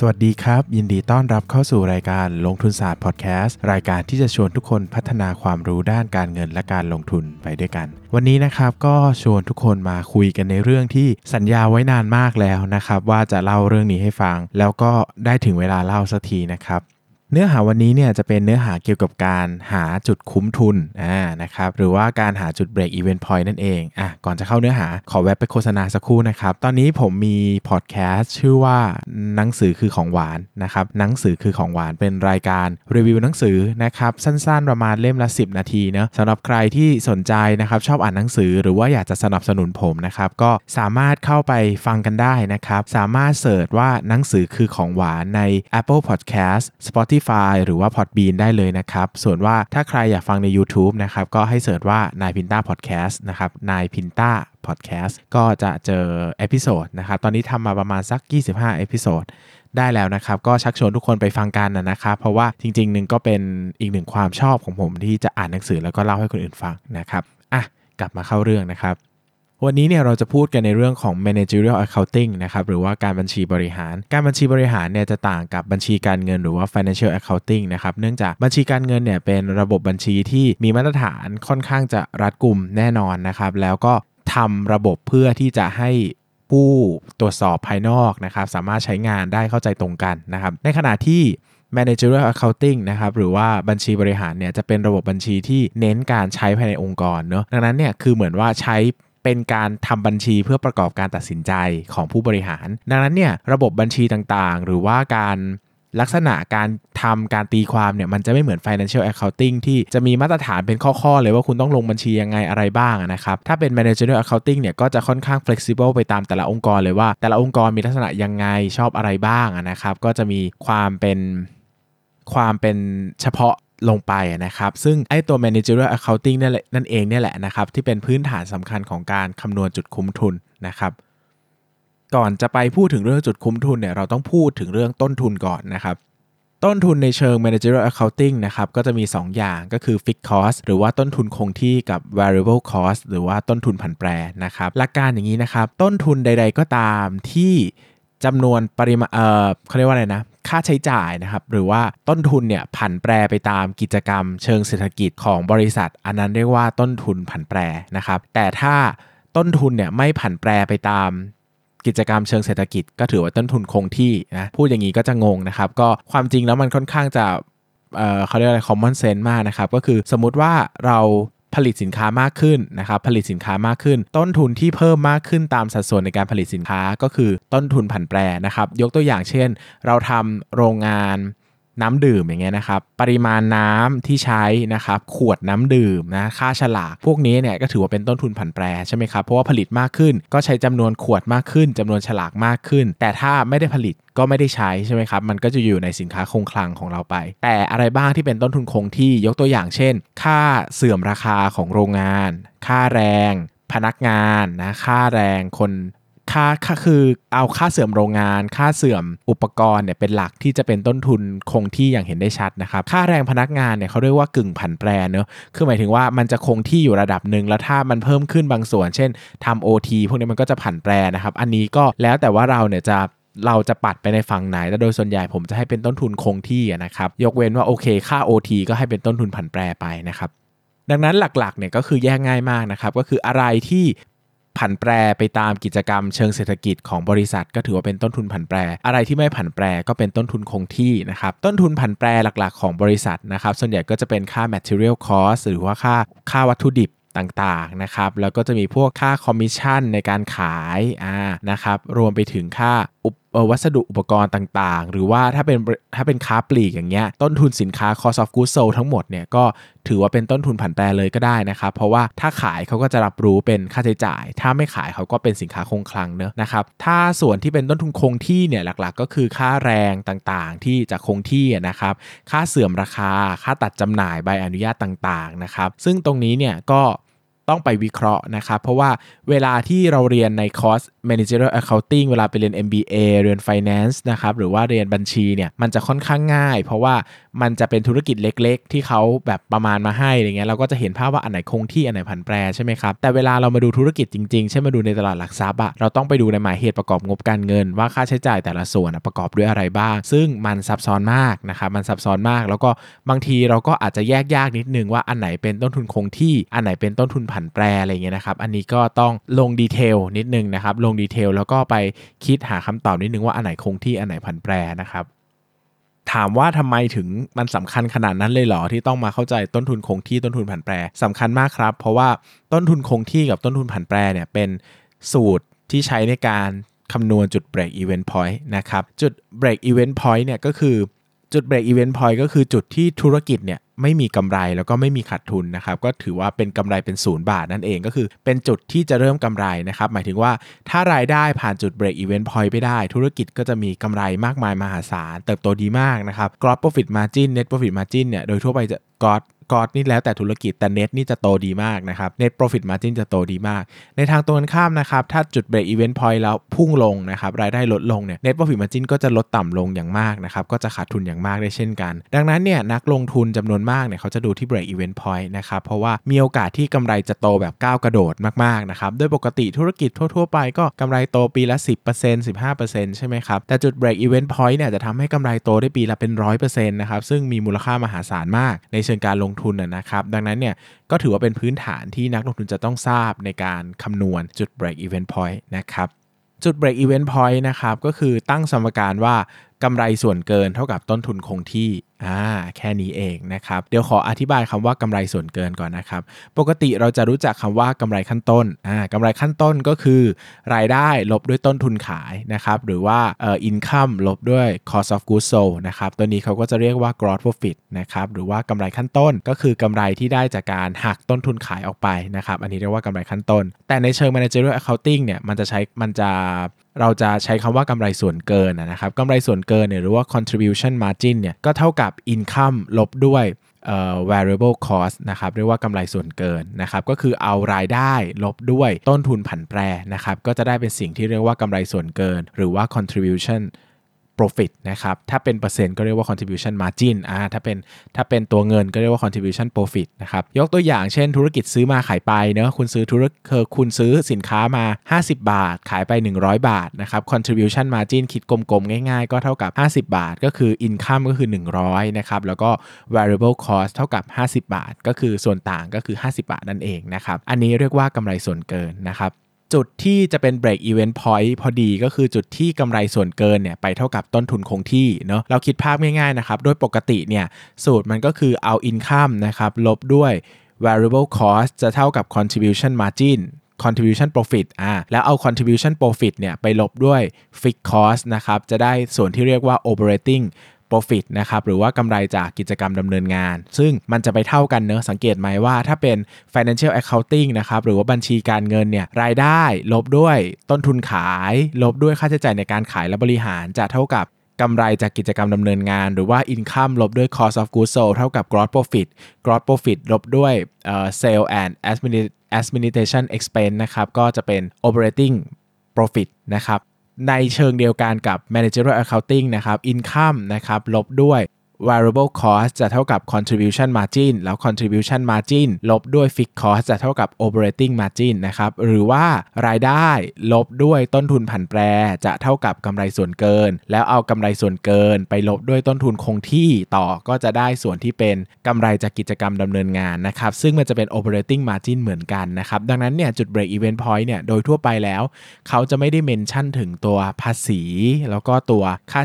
สวัสดีครับ ยินดีต้อนรับเข้าสู่รายการลงทุนศาสตร์พอดแคสต์รายการที่จะชวนทุกคนพัฒนาความรู้ด้านการเงินและการลงทุนไปด้วยกัน วันนี้นะครับก็ชวนทุกคนมาคุยกันในเรื่องที่สัญญาไว้นานมากแล้วนะครับ ว่าจะเล่าเรื่องนี้ให้ฟัง แล้วก็ได้ถึงเวลาเล่าสักทีนะครับ เนื้อหาวันนี้เนี่ยจะเป็นเนื้อหาเกี่ยวกับการหาจุดคุ้มทุนอ่านะครับหรือว่าการหาจุดเบรกอีเวนต์พอยต์นั่นเองอะก่อนจะเข้าเนื้อหาขอแวะไปโฆษณาสักครู่นะครับ ตอนนี้ผมมีพอดแคสต์ชื่อว่าหนังสือคือของหวานนะครับหนังสือคือของหวานเป็นรายการรีวิวหนังสือนะครับสั้นๆประมาณเล่มละ 10 นาทีเนะสำหรับใครที่สนใจนะครับชอบอ่านหนังสือหรือว่าอยากจะสนับสนุนผมนะครับก็สามารถเข้าไปฟังกันได้นะครับสามารถ search ว่าหนังสือคือของหวานใน Apple Podcast Spotify หรือว่า Podbean ได้เลยนะครับ ส่วนว่าถ้าใครอยากฟังใน YouTube นะครับ ก็ให้ search ว่านายพินต้าพอดแคสต์นะครับนายพินต้าพอดแคสต์ก็จะเจอ episode นะครับตอนนี้ทำมาประมาณสัก 25 episodeได้แล้วนะครับ ก็ชักชวนทุกคนไปฟังกันนะครับ เพราะว่าจริงๆหนึ่งก็เป็นอีกหนึ่งความชอบของผมที่จะอ่านหนังสือแล้วก็เล่าให้คนอื่นฟังนะครับอะกลับมาเข้าเรื่องนะครับ วันนี้เนี่ยเราจะพูดกันในเรื่องของ managerial accounting นะครับหรือว่าการบัญชีบริหาร การบัญชีบริหารเนี่ยจะต่างกับบัญชีการเงินหรือว่า financial accounting นะครับเนื่องจากบัญชีการเงินเนี่ยเป็นระบบบัญชีที่มีมาตรฐานค่อนข้างจะรัดกุมแน่นอนนะครับแล้วก็ทำระบบเพื่อที่จะให้ผู้ตรวจสอบภายนอกนะครับสามารถใช้งานได้เข้าใจตรงกันนะครับในขณะที่ managerial accounting นะครับหรือว่าบัญชีบริหารเนี่ยจะเป็นระบบบัญชีที่เน้นการใช้ภายในองค์กรเนอะดังนั้นเนี่ยคือเหมือนว่าใช้ เป็นการทำบัญชีเพื่อประกอบการตัดสินใจของผู้บริหาร ดังนั้นเนี่ยระบบบัญชีต่างๆ หรือว่าการลักษณะการทำการตีความเนี่ยมันจะไม่เหมือน financial accounting ที่จะมีมาตรฐานเป็นข้อ ๆ เลยว่าคุณต้องลงบัญชียังไงอะไรบ้างนะครับ ถ้าเป็น managerial accounting เนี่ยก็จะค่อนข้าง flexible ไปตามแต่ละองค์กรเลยว่า แต่ละองค์กรมีลักษณะยังไงชอบอะไรบ้างนะครับ ก็จะมีความเป็นความเป็นเฉพาะ ลงไปนะครับ ซึ่งไอ้ตัว managerial accounting นั่นแหละนั่นเองเนี่ยแหละนะครับ ที่เป็นพื้นฐานสำคัญของการคำนวณจุดคุ้มทุนนะครับ ก่อนจะไปพูดถึงเรื่องจุดคุ้มทุนเนี่ยเราต้องพูดถึงเรื่องต้นทุนก่อนนะครับ ต้นทุนในเชิง managerial accounting นะครับก็จะมี 2 อย่างก็คือ fixed cost หรือว่าต้นทุนคงที่กับ variable cost หรือว่าต้นทุนผันแปรนะครับหลักการอย่างนี้นะครับ ต้นทุนใด ๆ ก็ตามที่จำนวนปริมาณเออเขาเรียกว่าอะไรนะ ค่าใช้จ่ายนะครับหรือว่าต้นทุนเนี่ยผันแปรไปตามกิจกรรม เชิงเศรษฐกิจของบริษัท อันนั้นเรียกว่าต้นทุนผันแปรนะครับแต่ถ้าต้นทุนเนี่ยไม่ผันแปรไปตามกิจกรรมเชิงเศรษฐกิจ ก็ถือว่าต้นทุนคงที่นะพูดอย่างนี้ก็จะงงนะครับก็ความจริงแล้วมันค่อนข้างจะเเขาเรียกอะไร common sense มากนะครับ ก็คือสมมุติว่าเรา ผลิตสินค้ามากขึ้นนะครับผลิตสินค้ามากขึ้น ต้นทุนที่เพิ่มมากขึ้นตามสัดส่วนในการผลิตสินค้าก็คือต้นทุนผันแปรนะครับยกตัวอย่างเช่น เราทำโรงงาน น้ำดื่มอย่างเงี้ยนะครับ ปริมาณน้ำที่ใช้นะครับ ขวดน้ำดื่มนะ ค่าฉลาก พวกนี้เนี่ยก็ถือว่าเป็นต้นทุนผันแปรใช่ไหมครับ เพราะว่าผลิตมากขึ้น ก็ใช้จำนวนขวดมากขึ้นจำนวนฉลากมากขึ้น แต่ถ้าไม่ได้ผลิตก็ไม่ได้ใช้ใช่ไหมครับ มันก็จะอยู่ในสินค้าคงคลังของเราไป แต่อะไรบ้างที่เป็นต้นทุนคงที่ยกตัวอย่างเช่น ค่าเสื่อมราคาของโรงงาน ค่าแรง พนักงานนะ ค่าแรงคน ค่าค่าคือเอาค่าเสื่อมโรงงาน ค่าเสื่อมอุปกรณ์เนี่ยเป็นหลักที่จะเป็นต้นทุนคงที่อย่างเห็นได้ชัดนะครับ ค่าแรงพนักงานเนี่ยเขาเรียกว่ากึ่งผันแปรเนอะคือหมายถึงว่ามันจะคงที่อยู่ระดับหนึ่งแล้วถ้ามันเพิ่มขึ้นบางส่วน เช่นทำ OT พวกนี้มันก็จะผันแปรนะครับ อันนี้ก็แล้วแต่ว่าเราเนี่ยจะเราจะปัดไปในฝั่งไหน แต่โดยส่วนใหญ่ผมจะให้เป็นต้นทุนคงที่นะครับ ยกเว้นว่าโอเค ค่า OT ก็ให้เป็นต้นทุนผันแปรไปนะครับดังนั้นหลักๆเนี่ยก็คือแยกง่ายมากนะครับ ก็คืออะไรที่ ผันแปรไปตามกิจกรรมเชิงเศรษฐกิจของบริษัท ก็ถือว่าเป็นต้นทุนผันแปร อะไรที่ไม่ผันแปรก็เป็นต้นทุนคงที่นะครับต้นทุนผันแปรหลักๆ ของบริษัทนะครับส่วนใหญ่ก็จะเป็นค่า material cost หรือว่าค่าค่าวัตถุดิบต่างๆนะครับแล้วก็จะมีพวกค่าคอมมิชชั่นในการขายอ่านะครับรวมไปถึงค่าวัสดุอุปกรณ์ต่างๆ หรือว่าถ้าเป็นถ้าเป็นค้าปลีกอย่างเงี้ยต้นทุนสินค้า cost of goods sold ทั้งหมดเนี่ยก็ถือว่าเป็นต้นทุนผันแปรเลยก็ได้นะครับ เพราะว่าถ้าขายเขาก็จะรับรู้เป็นค่าใช้จ่าย ถ้าไม่ขายเขาก็เป็นสินค้าคงคลังเนอะนะครับถ้าส่วนที่เป็นต้นทุนคงที่เนี่ยหลักๆ ก็คือค่าแรงต่างๆ ที่จะคงที่นะครับค่าเสื่อมราคาค่าตัดจำหน่ายใบอนุญาตต่างๆนะครับซึ่งตรงนี้เนี่ยก็ ต้องไปวิเคราะห์นะครับเพราะว่าเวลาที่เราเรียนในคอร์ส Managerial Accounting เวลาไปเรียน MBA เรียน Finance นะครับหรือว่าเรียนบัญชีเนี่ยมันจะค่อนข้างง่าย เพราะว่ามันจะเป็นธุรกิจเล็ก ๆ ที่เขาแบบประมาณมาให้อะไรเงี้ยเราก็จะเห็นภาพว่าอันไหนคงที่อันไหนผันแปรใช่ไหมครับแต่เวลาเรามาดูธุรกิจจริงๆใช่มาดูในตลาดหลักทรัพย์อะเราต้องไปดูในหมายเหตุประกอบงบการเงิน ว่าค่าใช้จ่ายแต่ละส่วนประกอบด้วยอะไรบ้าง ซึ่งมันซับซ้อนมากนะครับมันซับซ้อนมาก แล้วก็บางทีเราก็อาจจะแยกยากนิดนึงว่าอันไหนเป็นต้นทุนคงที่อันไหนเป็นต้นทุนผันแปรอะไรเงี้ยนะครับ อันนี้ก็ต้องลงดีเทลนิดนึงนะครับ ลงดีเทลแล้วก็ไปคิดหาคำตอบนิดนึงว่าอันไหนคงที่อันไหนผันแปรนะครับถามว่าทำไมถึงมันสำคัญขนาดนั้นเลยเหรอที่ต้องมาเข้าใจต้นทุนคงที่ต้นทุนผันแปรสำคัญมากครับ เพราะว่าต้นทุนคงที่กับต้นทุนผันแปรเนี่ยเป็นสูตรที่ใช้ในการคำนวณจุด break event point นะครับ จุด break event point เนี่ยก็คือ จุด break even point ก็คือจุดที่ธุรกิจเนี่ยไม่มีกำไรแล้วก็ไม่มีขาดทุนนะครับก็ถือว่าเป็นกำไรเป็นศูนย์บาทนั่นเองก็คือเป็นจุดที่จะเริ่มกำไรนะครับหมายถึงว่าถ้ารายได้ผ่านจุด break even point ไปได้ ธุรกิจก็จะมีกำไรมากมายมหาศาล เติบโตดีมากนะครับ gross profit margin net profit margin เนี่ยโดยทั่วไปจะ gross gross นี่แล้วแต่ธุรกิจแต่เน็ตนี่จะโตดีมากนะครับ net profit margin จะโตดีมาก ในทางตรงกันข้ามนะครับถ้าจุด break even point แล้วพุ่งลงนะครับรายได้ลดลงเนี่ย net profit margin ก็จะลดต่ำลงอย่างมากนะครับก็จะขาดทุนอย่างมากได้เช่นกัน ดังนั้นเนี่ยนักลงทุนจำนวนมากเนี่ยเขาจะดูที่ break even point นะครับเพราะว่ามีโอกาสที่กำไรจะโตแบบก้าวกระโดดมากๆนะครับโดยปกติธุรกิจทั่ว ๆ ไปก็กำไรโตปีละ 10% 15%ใช่ไหมครับแต่จุดเบรกอีเวนต์พอยต์เนี่ยจะทำให้กำไรโตได้ปีละเป็น 100%นะครับซึ่งมีมูลค่ามหาศาลมาก ในเชิงการลงทุนนะครับ ดังนั้นเนี่ยก็ถือว่าเป็นพื้นฐานที่นักลงทุนจะต้องทราบในการคำนวณจุด break even point นะครับ จุด break even point นะครับ ก็คือตั้งสมการว่า กำไรส่วนเกินเท่ากับต้นทุนคงที่อ่าแค่นี้เองนะครับ เดี๋ยวขออธิบายคำว่ากำไรส่วนเกินก่อนนะครับ ปกติเราจะรู้จักคำว่ากำไรขั้นต้นอ่ากำไรขั้นต้นก็คือ รายได้ลบด้วยต้นทุนขายนะครับหรือว่าเอ่อ income ลบด้วย cost of goods sold นะครับตัวนี้เขาก็จะเรียกว่า gross profit นะครับหรือว่ากำไรขั้นต้นก็คือกำไรที่ได้จากการหักต้นทุนขายออกไปนะครับอันนี้เรียกว่ากำไรขั้นต้น แต่ในเชิง managerial accounting เนี่ยมันจะใช้มันจะ เราจะใช้คำว่ากำไรส่วนเกินนะครับกำไรส่วนเกินเนี่ยหรือว่า contribution margin เนี่ยก็เท่ากับ income ลบด้วย variable cost นะครับเรียกว่ากำไรส่วนเกินนะครับก็คือเอารายได้ลบด้วยต้นทุนผันแปรนะครับก็จะได้เป็นสิ่งที่เรียกว่ากำไรส่วนเกิน หรือว่า contribution profit นะครับ ถ้าเป็นเปอร์เซ็นต์ก็เรียกว่า contribution margin อ่า ถ้าเป็นถ้าเป็นตัวเงินก็เรียกว่า contribution profit นะครับ ยกตัวอย่างเช่นธุรกิจซื้อมาขายไปเนอะคุณซื้อธุรกิจคุณซื้อสินค้ามา 50 บาท ขายไป 100 บาทนะครับ contribution margin คิดกลมๆ ง่ายๆ ก็เท่ากับ 50 บาท ก็คือ income ก็คือ 100 นะครับ แล้วก็ variable cost เท่ากับ 50 บาท ก็คือส่วนต่างก็คือ 50 บาทนั่นเองนะครับ อันนี้เรียกว่ากำไรส่วนเกินนะครับ จุดที่จะเป็น break event point พอดีก็คือจุดที่กำไรส่วนเกินเนี่ยไปเท่ากับต้นทุนคงที่เนาะเราคิดภาพง่ายๆนะครับ โดยปกติเนี่ยสูตรมันก็คือเอา income นะครับลบด้วย variable cost จะเท่ากับ contribution margin contribution profit อ่า แล้วเอา contribution profit เนี่ยไปลบด้วย fixed cost นะครับ จะได้ส่วนที่เรียกว่า operating profit นะครับหรือว่ากำไรจากกิจกรรมดำเนินงาน ซึ่งมันจะไปเท่ากันเนอะสังเกตไหมว่าถ้าเป็น financial accounting นะครับหรือว่าบัญชีการเงินเนี่ยรายได้ลบด้วยต้นทุนขาย ลบด้วยค่าใช้จ่ายในการขายและบริหารจะเท่ากับกำไรจากกิจกรรมดำเนินงาน หรือว่า income ลบด้วย cost of goods sold เท่ากับ gross profit gross profit ลบด้วย sale and administration expense นะครับ ก็จะเป็น operating profit นะครับ ในเชิงเดียวกันกับ managerial accounting นะครับ income นะครับลบด้วย variable cost จะเท่ากับ contribution margin แล้ว contribution margin ลบด้วย fixed cost จะเท่ากับ operating margin นะครับ หรือว่ารายได้ลบด้วยต้นทุนผันแปร จะเท่ากับกำไรส่วนเกิน แล้วเอากำไรส่วนเกิน ไปลบด้วยต้นทุนคงที่ต่อก็จะได้ส่วนที่เป็นกำไรจากกิจกรรมดำเนินงานนะครับ ซึ่งมันจะเป็น operating margin เหมือนกันนะครับ ดังนั้นเนี่ยจุด break even point เนี่ยโดยทั่วไปแล้ว เขาจะไม่ได้เมนชั่นถึงตัวภาษี แล้วก็ตัวค่า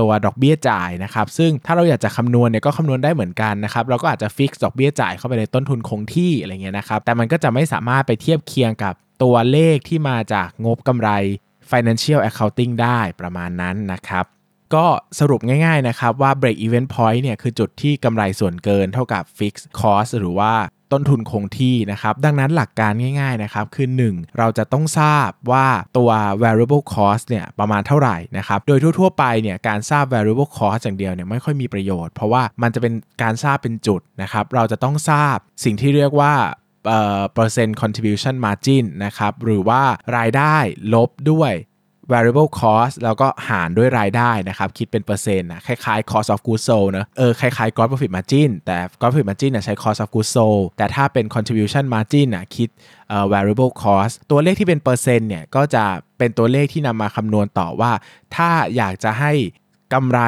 ตัวดอกเบี้ยจ่ายนะครับ ซึ่งถ้าเราอยากากจะคำนวณเนี่ยก็คำนวณได้เหมือนกันนะครับเราก็อาจจะฟิกดอกเบี้ยจ่ายเข้าไปในต้นทุนคงที่อะไรเงี้ยนะครับแต่มันก็จะไม่สามารถไปเทียบเคียงกับตัวเลขที่มาจากงบกำไร financial accounting ได้ประมาณนั้นนะครับก็สรุปง่ายๆนะครับว่า break even point เนี่ยคือจุดที่กำไรส่วนเกินเท่ากับ fixed cost หรือว่า ต้นทุนคงที่นะครับ ดังนั้นหลักการง่ายๆนะครับคือ 1 เราจะต้องทราบว่าตัว variable cost เนี่ยประมาณเท่าไหร่นะครับ โดยทั่วๆไปเนี่ยการทราบ variable cost อย่างเดียวเนี่ยไม่ค่อยมีประโยชน์ เพราะว่ามันจะเป็นการทราบเป็นจุดนะครับ เราจะต้องทราบสิ่งที่เรียกว่าเอ่อ percent contribution margin นะครับ หรือว่ารายได้ลบด้วย variable cost แล้วก็หารด้วยรายได้นะครับ คิดเป็นเปอร์เซ็นต์นะคล้ายๆ cost of goods sold นะเออคล้ายๆ gross profit margin แต่ gross profit margin นะใช้ cost of goods sold แต่ถ้าเป็น contribution margin นะคิดเอ่อ variable cost ตัวเลขที่เป็นเปอร์เซ็นต์เนี่ยก็จะเป็นตัวเลขที่นำมาคำนวณต่อว่า ถ้าอยากจะให้กำไร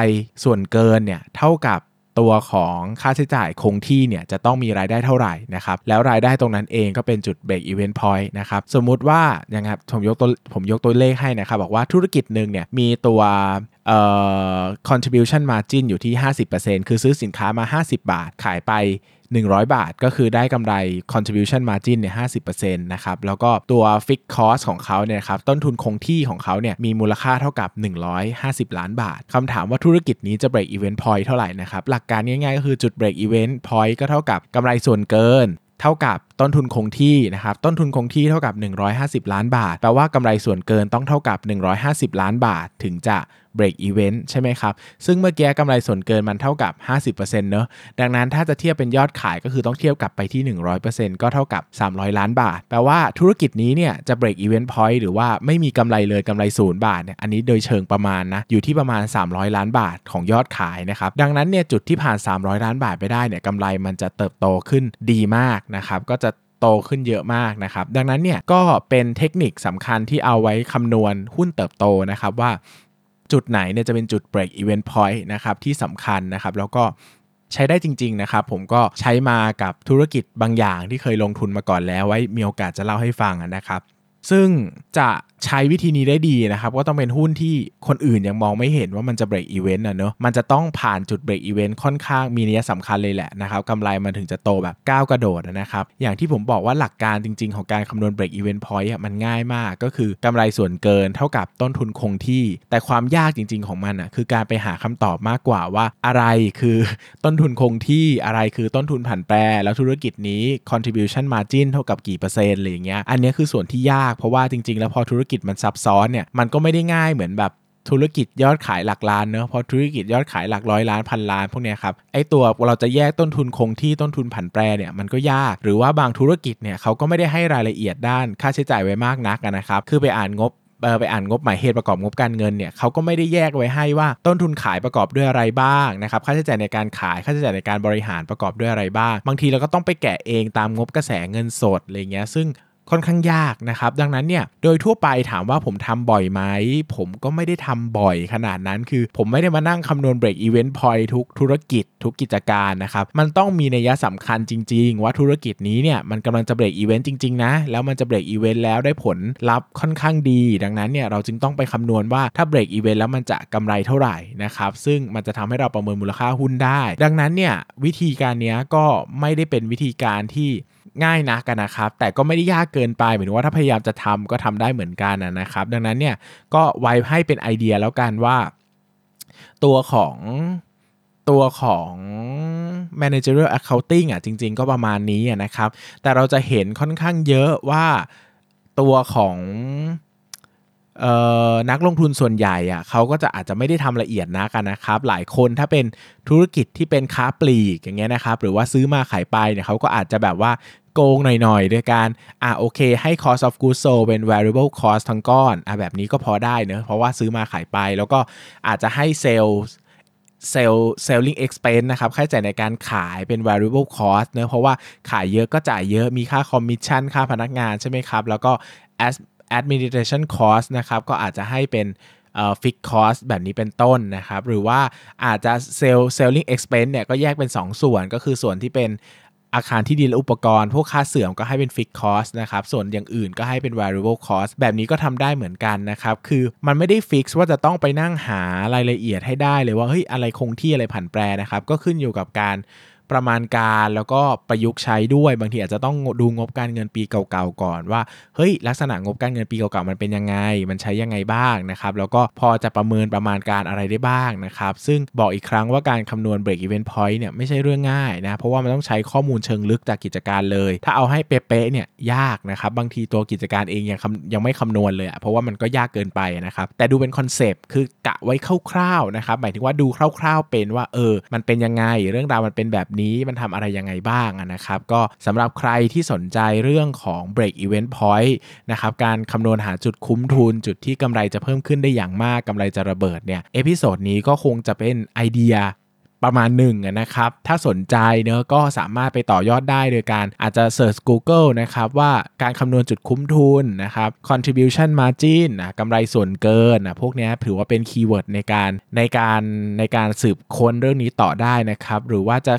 ส่วนเกินเนี่ยเท่ากับ ตัวของค่าใช้จ่ายคงที่เนี่ยจะต้องมีรายได้เท่าไหร่นะครับแล้วรายได้ตรงนั้นเองก็เป็นจุด break even point นะครับสมมุติว่าอย่างครับผมยกตัวผมยกตัวเลขให้นะครับบอกว่าธุรกิจหนึ่งเนี่ยมีตัวเอ่อ contribution margin อยู่ที่ 50%คือซื้อสินค้ามา 50 บาทขายไป 100 บาท ก็คือได้กำไร contribution margin เนี่ย50%นะครับ แล้วก็ตัว fixed cost ของเขาเนี่ยครับ ต้นทุนคงที่ของเขาเนี่ยมีมูลค่าเท่ากับ 150 ล้านบาท คำถามว่าธุรกิจนี้จะ break even point เท่าไหร่นะครับ หลักการง่ายๆ ก็คือจุด break even point ก็เท่ากับกำไรส่วนเกินเท่ากับต้นทุนคงที่นะครับ ต้นทุนคงที่เท่ากับ 150 ล้านบาท แปลว่ากำไรส่วนเกินต้องเท่ากับ 150 ล้านบาท ถึงจะ break even ใช่ไหมครับ ซึ่งเมื่อกี้กำไรส่วนเกินมันเท่ากับ 50%เนอะดังนั้นถ้าจะเทียบเป็นยอดขายก็คือต้องเทียบกลับไปที่ 100%ก็เท่ากับ 300 ล้านบาท แปลว่าธุรกิจนี้เนี่ยจะ break even point หรือว่าไม่มีกำไรเลยกำไรศูนย์บาทเนี่ยอันนี้โดยเชิงประมาณนะอยู่ที่ประมาณ 300 ล้านบาทของยอดขายนะครับดังนั้นเนี่ยจุดที่ผ่าน 300 ล้านบาทไปได้เนี่ยกำไรมันจะเติบโตขึ้นดีมากนะครับก็จะโตขึ้นเยอะมากนะครับ ดังนั้นเนี่ยก็เป็นเทคนิคสำคัญที่เอาไว้คำนวณหุ้นเติบโตนะครับว่า จุดไหนเนี่ยจะเป็นจุด break event point นะครับที่สำคัญนะครับ แล้วก็ใช้ได้จริง ๆ นะครับ ผมก็ใช้มากับธุรกิจบางอย่างที่เคยลงทุนมาก่อนแล้วไว้มีโอกาสจะเล่าให้ฟังนะครับ ซึ่งจะใช้วิธีนี้ได้ดีนะครับก็ต้องเป็นหุ้นที่คนอื่นยังมองไม่เห็นว่ามันจะ break event นะเนอะมันจะต้องผ่านจุด break event ค่อนข้างมีนัยสำคัญเลยแหละนะครับกำไรมันถึงจะโตแบบก้าวกระโดดนะครับ อย่างที่ผมบอกว่าหลักการจริง ๆ ของการคำนวณ break event point อะมันง่ายมากก็คือกำไรส่วนเกินเท่ากับต้นทุนคงที่ แต่ความยากจริง ๆ ของมันอะคือการไปหาคำตอบมากกว่าว่าอะไรคือต้นทุนคงที่อะไรคือต้นทุนผันแปรแล้วธุรกิจนี้ contribution margin เท่ากับกี่เปอร์เซ็นต์อะไรอย่างเงี้ยอันนี้คือส่วนที่ยากเพราะว่าจริง ๆ แล้วพอธุรกิจมันซับซ้อนเนี่ยมันก็ไม่ได้ง่ายเหมือนแบบธุรกิจยอดขายหลักล้านเนอะพอธุรกิจยอดขายหลักร้อยล้านพันล้านพวกเนี้ยครับไอตัวเราจะแยกต้นทุนคงที่ต้นทุนผันแปรเนี่ยมันก็ยาก หรือว่าบางธุรกิจเนี่ยเขาก็ไม่ได้ให้รายละเอียดด้านค่าใช้จ่ายไว้มากนักนะครับคือไปอ่านงบไปอ่านงบหมายเหตุประกอบงบการเงินเนี่ยเขาก็ไม่ได้แยกไว้ให้ว่าต้นทุนขายประกอบด้วยอะไรบ้างนะครับค่าใช้จ่ายในการขายค่าใช้จ่ายในการบริหารประกอบด้วยอะไรบ้าง บางทีเราก็ต้องไปแกะเองตามงบกระแสเงินสดอะไรเงี้ยซึ่ง ค่อนข้างยากนะครับ ดังนั้นเนี่ยโดยทั่วไปถามว่าผมทำบ่อยไหม ผมก็ไม่ได้ทำบ่อยขนาดนั้นคือ ผมไม่ได้มานั่งคำนวณ break event point ทุกธุรกิจ ทุกกิจการนะครับ มันต้องมีนัยสำคัญจริง ๆ ว่าธุรกิจนี้เนี่ยมันกำลังจะ break event จริง ๆ นะ แล้วมันจะ break event แล้วได้ผลลัพธ์ค่อนข้างดี ดังนั้นเนี่ยเราจึงต้องไปคำนวณว่าถ้า break event แล้วมันจะกำไรเท่าไหร่นะครับซึ่งมันจะทำให้เราประเมินมูลค่าหุ้นได้ ดังนั้นเนี่ยวิธีการนี้ก็ไม่ได้เป็นวิธีการที่ง่ายนักกันนะครับ แต่ก็ไม่ได้ยากเกินไปหมายถึงว่าถ้าพยายามจะทำก็ทำได้เหมือนกันนะครับ ดังนั้นเนี่ยก็ไว้ให้เป็นไอเดียแล้วกันว่า ตัวของตัวของ managerial accounting อะจริง ๆ ก็ประมาณนี้นะครับ แต่เราจะเห็นค่อนข้างเยอะว่าตัวของ นักลงทุนส่วนใหญ่อะเขาก็จะอาจจะไม่ได้ทำละเอียดนักอะนะครับ หลายคนถ้าเป็นธุรกิจที่เป็นค้าปลีกอย่างเงี้ยนะครับ หรือว่าซื้อมาขายไปเนี่ยเขาก็อาจจะแบบว่าโกงหน่อยๆ ด้วยการอะโอเค ให้ cost of goods sold เป็น variable cost ทั้งก้อนอะแบบนี้ก็พอได้เนอะเพราะว่าซื้อมาขายไป แล้วก็อาจจะให้เซลล์เซลล์ selling expense นะครับ ค่าใช้จ่ายในการขายเป็น variable cost เนอะเพราะว่าขายเยอะก็จ่ายเยอะมีค่า commission ค่าพนักงานใช่ไหมครับ แล้วก็ as- administration cost นะครับก็อาจจะให้เป็นเอ่อ fixed cost แบบนี้เป็นต้นนะครับ หรือว่าอาจจะ sell selling expense เนี่ยก็แยกเป็น 2 ส่วนก็คือส่วนที่เป็นอาคารที่ดินและอุปกรณ์ พวกค่าเสื่อมก็ให้เป็น fixed cost นะครับ ส่วนอย่างอื่นก็ให้เป็น variable cost แบบนี้ก็ทำได้เหมือนกันนะครับ คือมันไม่ได้ fix ว่าจะต้องไปนั่งหารายละเอียดให้ได้เลยว่าเฮ้ยอะไรคงที่อะไรผันแปรนะครับ ก็ขึ้นอยู่กับการ ประมาณการแล้วก็ประยุกต์ใช้ด้วยบางทีอาจจะต้องดูงบการเงินปีเก่าๆก่อนว่าเฮ้ยลักษณะงบการเงินปีเก่าๆมันเป็นยังไง มันใช้ยังไงบ้างนะครับแล้วก็พอจะประเมินประมาณการอะไรได้บ้างนะครับซึ่งบอกอีกครั้งว่าการคำนวณ break even point เนี่ยไม่ใช่เรื่องง่ายนะเพราะว่ามันต้องใช้ข้อมูลเชิงลึกจากกิจการเลย ถ้าเอาให้เป๊ะๆเนี่ยยากนะครับบางทีตัวกิจการเองยังคำยังไม่คำนวณเลยอะเพราะว่ามันก็ยากเกินไปนะครับแต่ดูเป็นคอนเซปต์คือกะไว้คร่าวๆนะครับหมายถึงว่าดูคร่าว ๆเป็นว่าเออมันเป็นยังไงเรื่องราวมันเป็นแบบนี้มันทำอะไรยังไงบ้างนะครับ ก็สำหรับใครที่สนใจเรื่องของ break even point นะครับการคำนวณหาจุดคุ้มทุน จุดที่กำไรจะเพิ่มขึ้นได้อย่างมากกำไรจะระเบิดเนี่ย episode นี้ก็คงจะเป็นไอเดีย ประมาณหนึ่งนะครับ ถ้าสนใจเนอะก็สามารถไปต่อยอดได้โดยการอาจจะ search Google นะครับว่าการคำนวณจุดคุ้มทุนนะครับ contribution margin นะกำไรส่วนเกินนะพวกนี้ถือว่าเป็น keyword ในการในการในการสืบค้นเรื่องนี้ต่อได้นะครับ หรือว่าจะ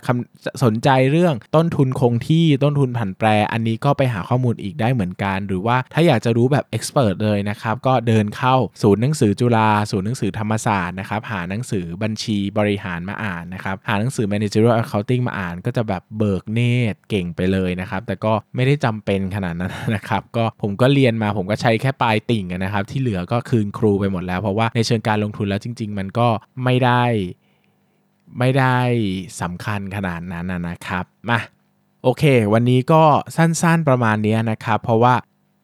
สนใจเรื่องต้นทุนคงที่ต้นทุนผันแปร อันนี้ก็ไปหาข้อมูลอีกได้เหมือนกัน หรือว่าถ้าอยากจะรู้แบบ expert เลยนะครับ ก็เดินเข้าศูนย์หนังสือจุฬาศูนย์หนังสือธรรมศาสตร์นะครับหาหนังสือบัญชีบริหารมาอ่านนะครับ หาหนังสือ managerial accounting มาอ่าน ก็จะแบบเบิกเนตรเก่งไปเลยนะครับ แต่ก็ไม่ได้จำเป็นขนาดนั้นนะครับ ก็ผมก็เรียนมาผมก็ใช้แค่ปลายติ่งนะครับ ที่เหลือก็คืนครูไปหมดแล้ว เพราะว่าในเชิงการลงทุนแล้วจริง ๆ มันก็ไม่ได้ไม่ได้สำคัญขนาดนั้นนะครับ มาโอเค วันนี้ก็สั้นๆประมาณนี้นะครับ เพราะว่า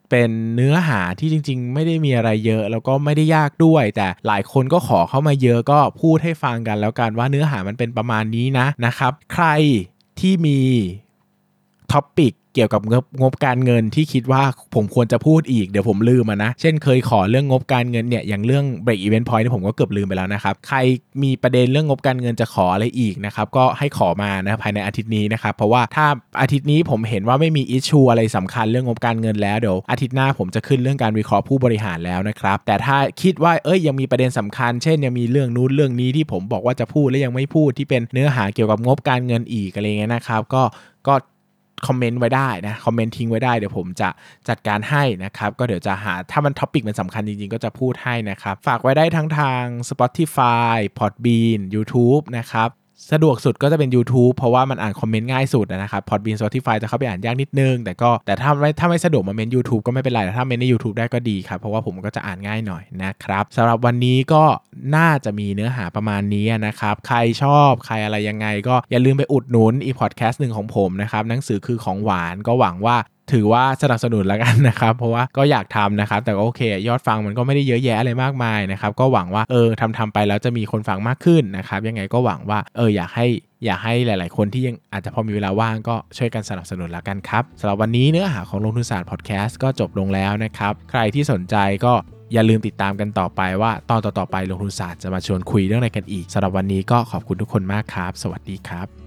เป็นเนื้อหาที่จริง ๆ ไม่ได้มีอะไรเยอะ แล้วก็ไม่ได้ยากด้วย แต่หลายคนก็ขอเข้ามาเยอะก็พูดให้ฟังกันแล้วกันว่าเนื้อหามันเป็นประมาณนี้นะนะครับ ใครที่มีท็อปิก เกี่ยวกับงบงบการเงินที่คิดว่าผมควรจะพูดอีกเดี๋ยวผมลืมนะ เช่นเคยขอเรื่องงบการเงินเนี่ยอย่างเรื่อง break event point ที่ผมก็เกือบลืมไปแล้วนะครับ ใครมีประเด็นเรื่องงบการเงินจะขออะไรอีกนะครับก็ให้ขอมานะภายในอาทิตย์นี้นะครับเพราะว่าถ้าอาทิตย์นี้ผมเห็นว่าไม่มี issue อะไรสำคัญเรื่องงบการเงินแล้วเดี๋ยวอาทิตย์หน้าผมจะขึ้นเรื่องการวิเคราะห์ผู้บริหารแล้วนะครับแต่ถ้าคิดว่าเอ้ยยังมีประเด็นสำคัญ เช่นยังมีเรื่องนู้นเรื่องนี้ที่ผมบอกว่าจะพูดและยังไม่พูดที่เป็นเนื้อหาเกี่ยวกับงบการเงินอีกอะไรเงี้ยนะครับก็ก็ คอมเมนต์ไว้ได้นะคอมเมนต์ทิ้งไว้ได้เดี๋ยวผมจะจัดการให้นะครับ ก็เดี๋ยวจะหาถ้ามัน topic มันสำคัญจริงๆ ก็จะพูดให้นะครับ ฝากไว้ได้ทั้งทาง Spotify Podbean YouTube นะครับ สะดวกสุดก็จะเป็น YouTube เพราะว่ามันอ่านคอมเมนต์ง่ายสุดนะครับพอดบีนสปอติฟายจะเข้าไปอ่านยากนิดนึง แต่ก็แต่ถ้าไม่ถ้าไม่สะดวกมาเมน YouTube ก็ไม่เป็นไรแต่ถ้าเมนใน YouTube ได้ก็ดีครับ เพราะว่าผมก็จะอ่านง่ายหน่อยนะครับสำหรับวันนี้ก็น่าจะมีเนื้อหาประมาณนี้นะครับ ใครชอบใครอะไรยังไง ก็อย่าลืมไปอุดหนุนอีพอดแคสต์หนึ่งของผมนะครับหนังสือคือของหวานก็หวังว่า ถือว่าสนับสนุนแล้วกันนะครับ เพราะว่าก็อยากทำนะครับ แต่ก็โอเค ยอดฟังมันก็ไม่ได้เยอะแยะอะไรมากมายนะครับ ก็หวังว่าเออทำทำไปแล้วจะมีคนฟังมากขึ้นนะครับ ยังไงก็หวังว่าเอออยากให้อยากให้หลาย ๆ คนที่ยังอาจจะพอมีเวลาว่างก็ช่วยกันสนับสนุนแล้วกันครับสำหรับวันนี้เนื้อหาของลงทุนศาสตร์พอดแคสต์ก็จบลงแล้วนะครับ ใครที่สนใจก็อย่าลืมติดตามกันต่อไปว่าตอนต่อๆไปลงทุนศาสตร์จะมาชวนคุยเรื่องอะไรกันอีกสำหรับวันนี้ก็ขอบคุณทุกคนมากครับ สวัสดีครับ